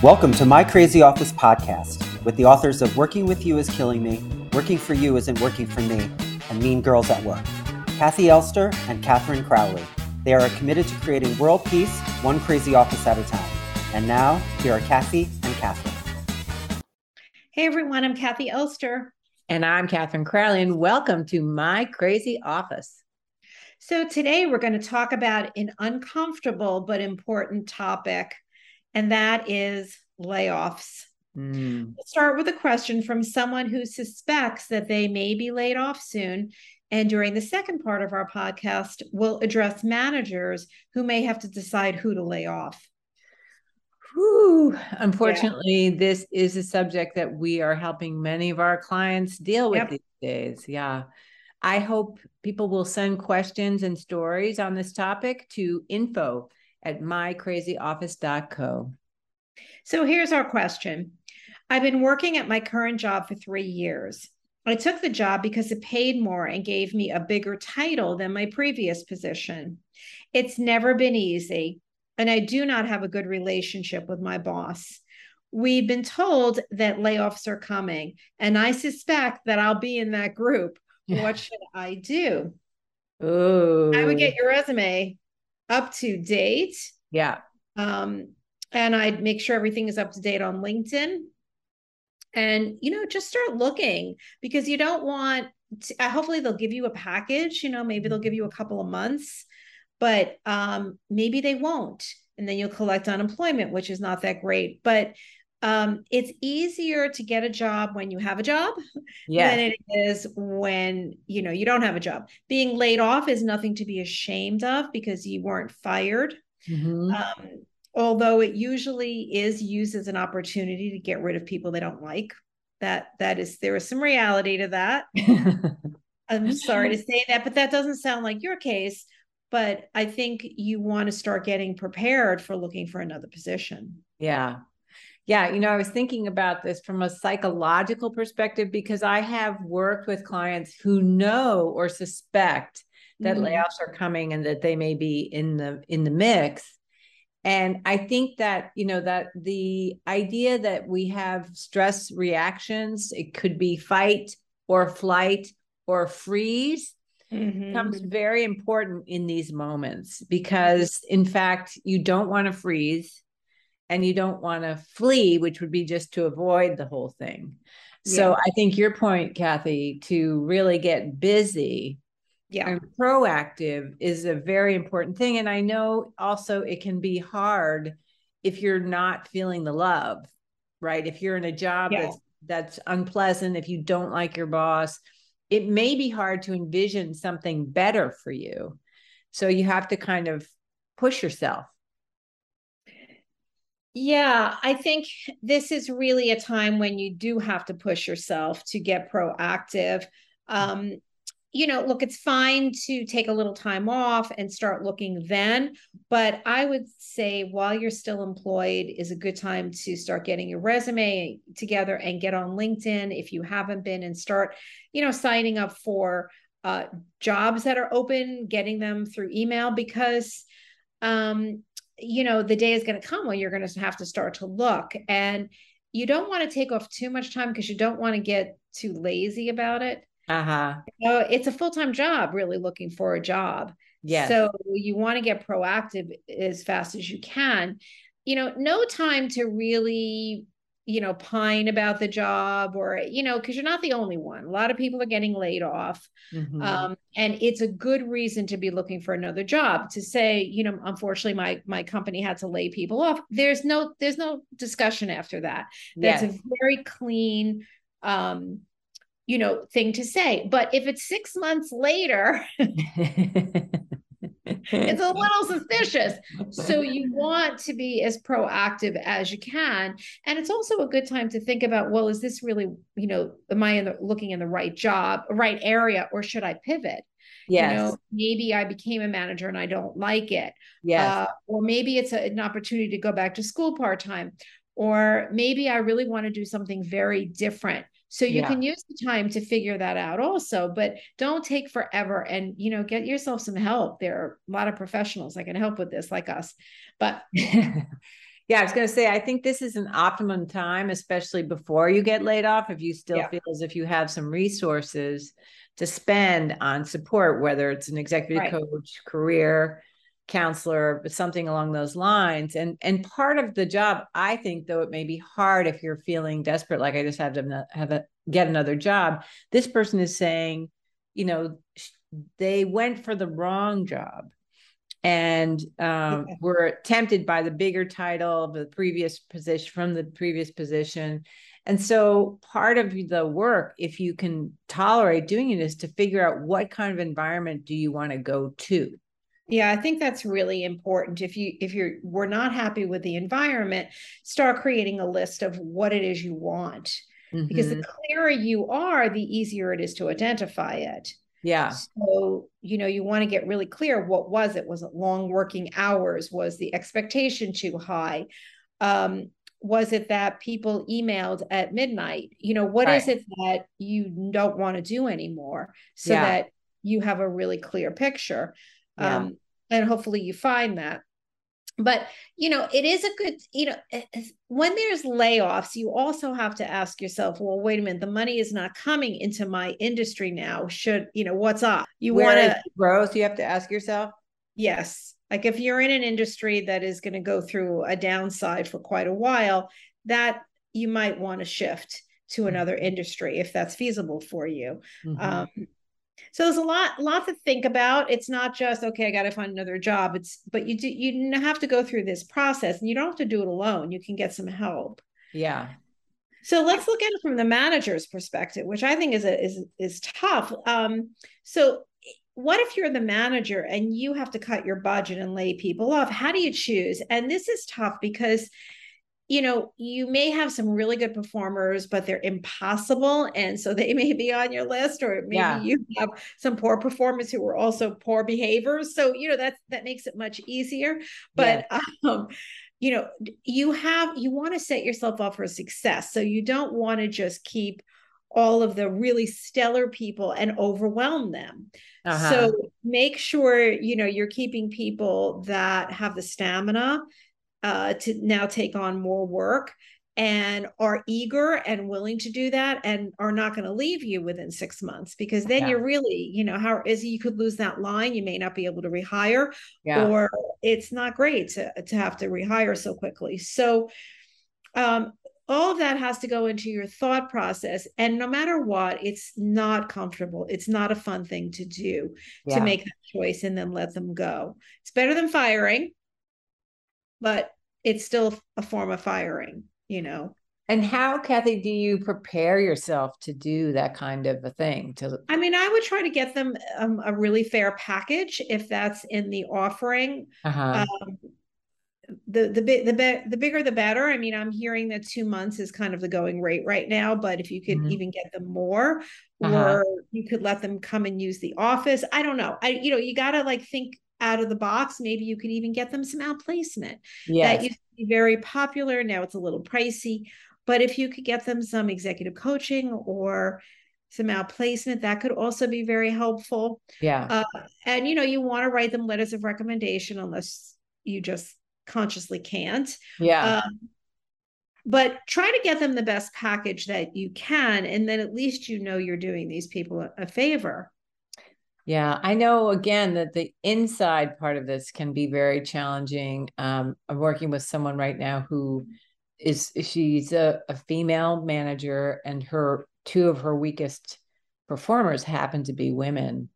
Welcome to My Crazy Office podcast with the authors of Working with You is Killing Me, Working for You Isn't Working for Me, and Mean Girls at Work. Kathy Elster and Catherine Crowley. They are committed to creating world peace, one crazy office at a time. And now, here are Kathy and Catherine. Hey everyone, I'm Kathy Elster. And I'm Catherine Crowley, and welcome to My Crazy Office. So, today we're going to talk about an uncomfortable but important topic, and that is layoffs. Mm. We'll start with a question from someone who suspects that they may be laid off soon. And during the second part of our podcast, we'll address managers who may have to decide who to lay off. Whew. Unfortunately, yeah. this is a subject that we are helping many of our clients deal with yep. these days. Yeah. I hope people will send questions and stories on this topic to info at mycrazyoffice.co. So here's our question I've been working at my current job for three years. I took the job because it paid more and gave me a bigger title than my previous position. It's never been easy and I do not have a good relationship with my boss. We've been told that layoffs are coming, and I suspect that I'll be in that group. What should I do? Oh, I would get your resume up to date. Yeah. Um, and I'd make sure everything is up to date on LinkedIn. And you know, just start looking because you don't want. To, uh, hopefully, they'll give you a package. You know, maybe they'll give you a couple of months but um, maybe they won't. And then you'll collect unemployment, which is not that great. But um, it's easier to get a job when you have a job yes. than it is when you know you don't have a job. Being laid off is nothing to be ashamed of because you weren't fired. Mm-hmm. Um, although it usually is used as an opportunity to get rid of people they don't like. That that is there is some reality to that. I'm sorry to say that, but that doesn't sound like your case but I think you want to start getting prepared for looking for another position. Yeah. Yeah, you know, I was thinking about this from a psychological perspective because I have worked with clients who know or suspect that mm-hmm. layoffs are coming and that they may be in the in the mix. And I think that, you know, that the idea that we have stress reactions, it could be fight or flight or freeze mm-hmm. becomes very important in these moments because in fact you don't want to freeze and you don't want to flee which would be just to avoid the whole thing yeah. so i think your point kathy to really get busy yeah. and proactive is a very important thing and i know also it can be hard if you're not feeling the love right if you're in a job yeah. that's that's unpleasant if you don't like your boss it may be hard to envision something better for you. So you have to kind of push yourself. Yeah, I think this is really a time when you do have to push yourself to get proactive. Um, you know, look, it's fine to take a little time off and start looking then, but I would say while you're still employed is a good time to start getting your resume together and get on LinkedIn if you haven't been and start, you know, signing up for uh, jobs that are open, getting them through email because um, you know, the day is going to come when you're going to have to start to look and you don't want to take off too much time because you don't want to get too lazy about it. Uh-huh. Know, it's a full-time job really looking for a job. Yeah so you want to get proactive as fast as you can. You know no time to really you know pine about the job or you know because you're not the only one a lot of people are getting laid off mm-hmm. um, and it's a good reason to be looking for another job to say you know unfortunately my my company had to lay people off there's no there's no discussion after that that's yes. a very clean um you know thing to say but if it's six months later it's a little suspicious so you want to be as proactive as you can and it's also a good time to think about well is this really you know am i in the, looking in the right job right area or should i pivot Yes. You know, maybe I became a manager and I don't like it. Yes. Uh, or maybe it's a, an opportunity to go back to school part time. Or maybe I really want to do something very different. So you yeah. can use the time to figure that out also, but don't take forever and you know get yourself some help. There are a lot of professionals that can help with this like us. But Yeah, I was going to say, I think this is an optimum time, especially before you get laid off. If you still Yeah. feel as if you have some resources to spend on support, whether it's an executive Right. coach, career counselor, but something along those lines. And and part of the job, I think, though it may be hard if you're feeling desperate, like I just have to have a get another job. This person is saying, you know, they went for the wrong job and um, Okay. were tempted by the bigger title of the previous position from the previous position. And so part of the work, if you can tolerate doing it, is to figure out what kind of environment do you want to go to. Yeah, I think that's really important. If you if you're we're not happy with the environment, start creating a list of what it is you want. Because Mhm. the clearer you are, the easier it is to identify it. yeah, So, you know, you want to get really clear what was it? Was it long working hours? Was the expectation too high? Um, was it that people emailed at midnight? You know, what is Right. it that you don't want to do anymore so Yeah. that you have a really clear picture? Yeah. Um, and hopefully you find that. But, you know, it is a good, you know, when there's layoffs, you also have to ask yourself, well, wait a minute, the money is not coming into my industry now. Should, you know, what's up? You want to, the growth? You have to ask yourself. yes. Like if you're in an industry that is going to go through a downside for quite a while, that you might want to shift to another industry if that's feasible for you. Mhm. Um, so there's a lot, lot to think about. It's not just okay. I got to find another job. It's but you do you have to go through this process, and you don't have to do it alone. You can get some help. yeah, So let's look at it from the manager's perspective, which I think is a, is is tough. Um, so what if you're the manager and you have to cut your budget and lay people off? How do you choose? And this is tough because you know, you may have some really good performers, but they're impossible. And so they may be on your list, or maybe Yeah. you have some poor performers who are also poor behaviors. So, you know, that that makes it much easier. But um, you know, you have you want to set yourself up for success. So you don't want to just keep all of the really stellar people and overwhelm them. Uh-huh. So make sure you know you're keeping people that have the stamina uh, to now take on more work and are eager and willing to do that and are not going to leave you within six months because then Yeah. you're really you know how is you could lose that line you may not be able to rehire yeah, or it's not great to, to have to rehire so quickly. So um all of that has to go into your thought process and no matter what it's not comfortable. It's not a fun thing to do yeah. to make that choice and then let them go. It's better than firing but it's still a form of firing you know And how, Kathy, do you prepare yourself to do that kind of a thing? To i mean i would try to get them um, a really fair package if that's in the offering uh-huh. um, the the the be- the bigger the better. I mean, I'm hearing that two months is kind of the going rate right now, but if you could Mhm. even get them more, Uh-huh. or you could let them come and use the office. I don't know. I you know you got to like think out of the box. Maybe you could even get them some outplacement. yes. That used to be very popular. Now it's a little pricey, but if you could get them some executive coaching or some outplacement, that could also be very helpful yeah. uh, and you know you want to write them letters of recommendation unless you just consciously can't yeah. um, but try to get them the best package that you can and then at least you know you're doing these people a, a favor Yeah, I know again that the inside part of this can be very challenging. Um, I'm working with someone right now who is she's a, a female manager and her two of her weakest performers happen to be women.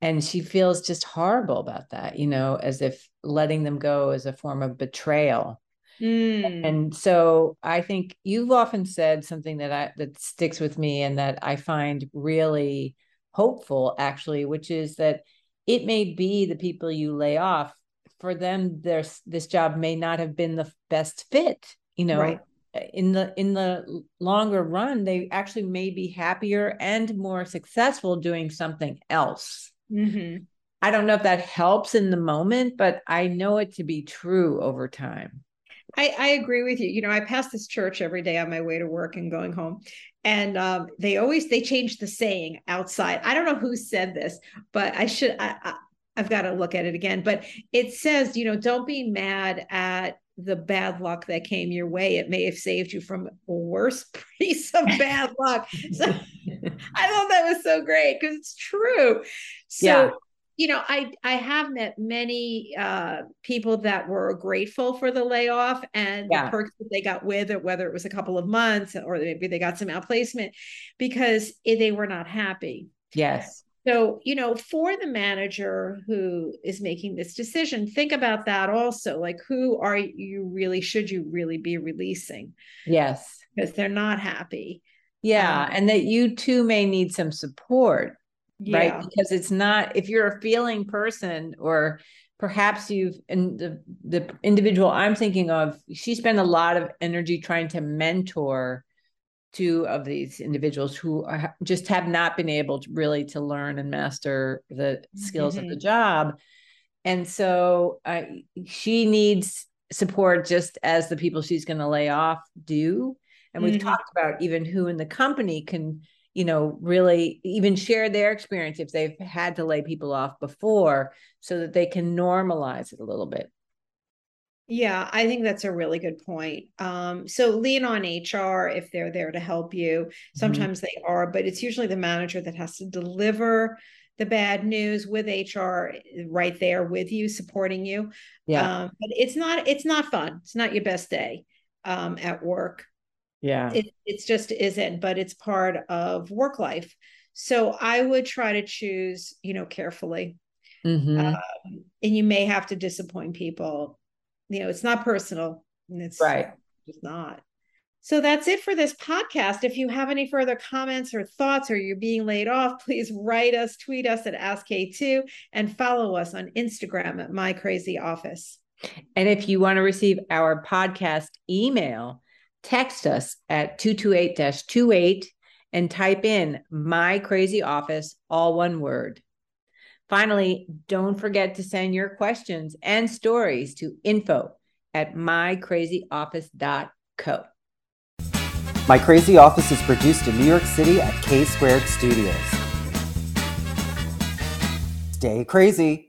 And she feels just horrible about that, you know, as if letting them go is a form of betrayal. Mm. And so I think you've often said something that I that sticks with me and that I find really hopeful actually, which is that it may be the people you lay off for them there's this job may not have been the best fit, you know. Right. In the in the longer run, they actually may be happier and more successful doing something else. Mhm. I don't know if that helps in the moment, but I know it to be true over time. I, I agree with you. You know, I pass this church every day on my way to work and going home. And um, they always they change the saying outside. I don't know who said this, but I should I, I I've got to look at it again. But it says, you know, don't be mad at the bad luck that came your way. It may have saved you from a worse piece of bad luck. So I thought that was so great because it's true. So yeah you know i i have met many uh, people that were grateful for the layoff and yeah. the perks that they got with it whether it was a couple of months or maybe they got some outplacement because they were not happy. Yes. So you know for the manager who is making this decision think about that also like who are you really should you really be releasing? Yes. Because they're not happy. Yeah um, and that you too may need some support yeah. right because it's not if you're a feeling person or perhaps you've and the the individual i'm thinking of she spent a lot of energy trying to mentor two of these individuals who are, just have not been able to really to learn and master the skills mm-hmm. of the mm-hmm. job and so uh, she needs support just as the people she's going to lay off do and we've mm-hmm. talked about even who in the company can you know, really even share their experience if they've had to lay people off before so that they can normalize it a little bit. Yeah, I think that's a really good point. Um, so lean on HR if they're there to help you. Mm-hmm. Sometimes mm-hmm. they are, but it's usually the manager that has to deliver the bad news with HR right there with you, supporting you. Yeah. Um, but it's not it's not fun. It's not your best day um, at work yeah it, it's just isn't but it's part of work life so i would try to choose you know carefully mm-hmm. um, and you may have to disappoint people you know it's not personal and it's right just not so that's it for this podcast. If you have any further comments or thoughts, or you're being laid off, please write us, tweet us at AskK2, and follow us on Instagram at My Crazy Office. And if you want to receive our podcast email, text us at 228 28 and type in my crazy office, all one word. Finally, don't forget to send your questions and stories to info at mycrazyoffice.co. My Crazy Office is produced in New York City at K Squared Studios. Stay crazy.